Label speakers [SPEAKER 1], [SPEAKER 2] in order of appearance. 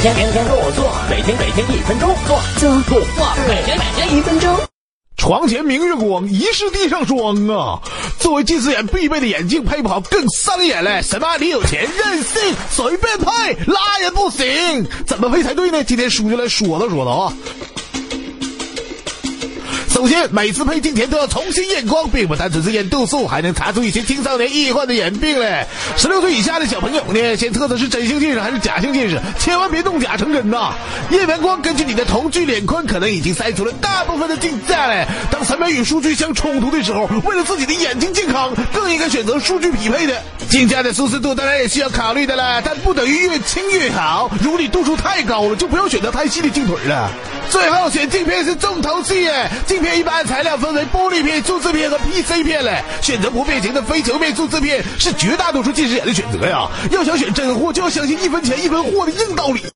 [SPEAKER 1] 天天天天做做，每天每天一分钟做做做做，每天每天一分钟。
[SPEAKER 2] 床前明月光，疑是地上霜啊！作为近视眼必备的眼镜，配不好更伤眼嘞。什么？你有钱任性，随便配，那也不行。怎么配才对呢？今天叔就来说道说道啊。首先，每次配镜前都要重新验光，并不单纯是验度数，还能查出一些青少年易患的眼病嘞。十六岁以下的小朋友呢，先测的是真性近视还是假性近视，千万别弄假成真呐。验完光，根据你的瞳距、脸宽，可能已经筛出了大部分的镜架嘞。当三秒与数据相冲突的时候，为了自己的眼睛健康，更应该选择数据匹配的镜架的舒适度，当然也需要考虑的啦，但不等于越轻越好。如果你度数太高了，就不要选择太细的镜腿了。最后选镜片是重头戏耶，镜片一般材料分为玻璃片、注字片和 PC 片嘞。选择不变形的非球面注字片是绝大多数近视眼的选择呀。要想选真货，就要相信一分钱一分货的硬道理。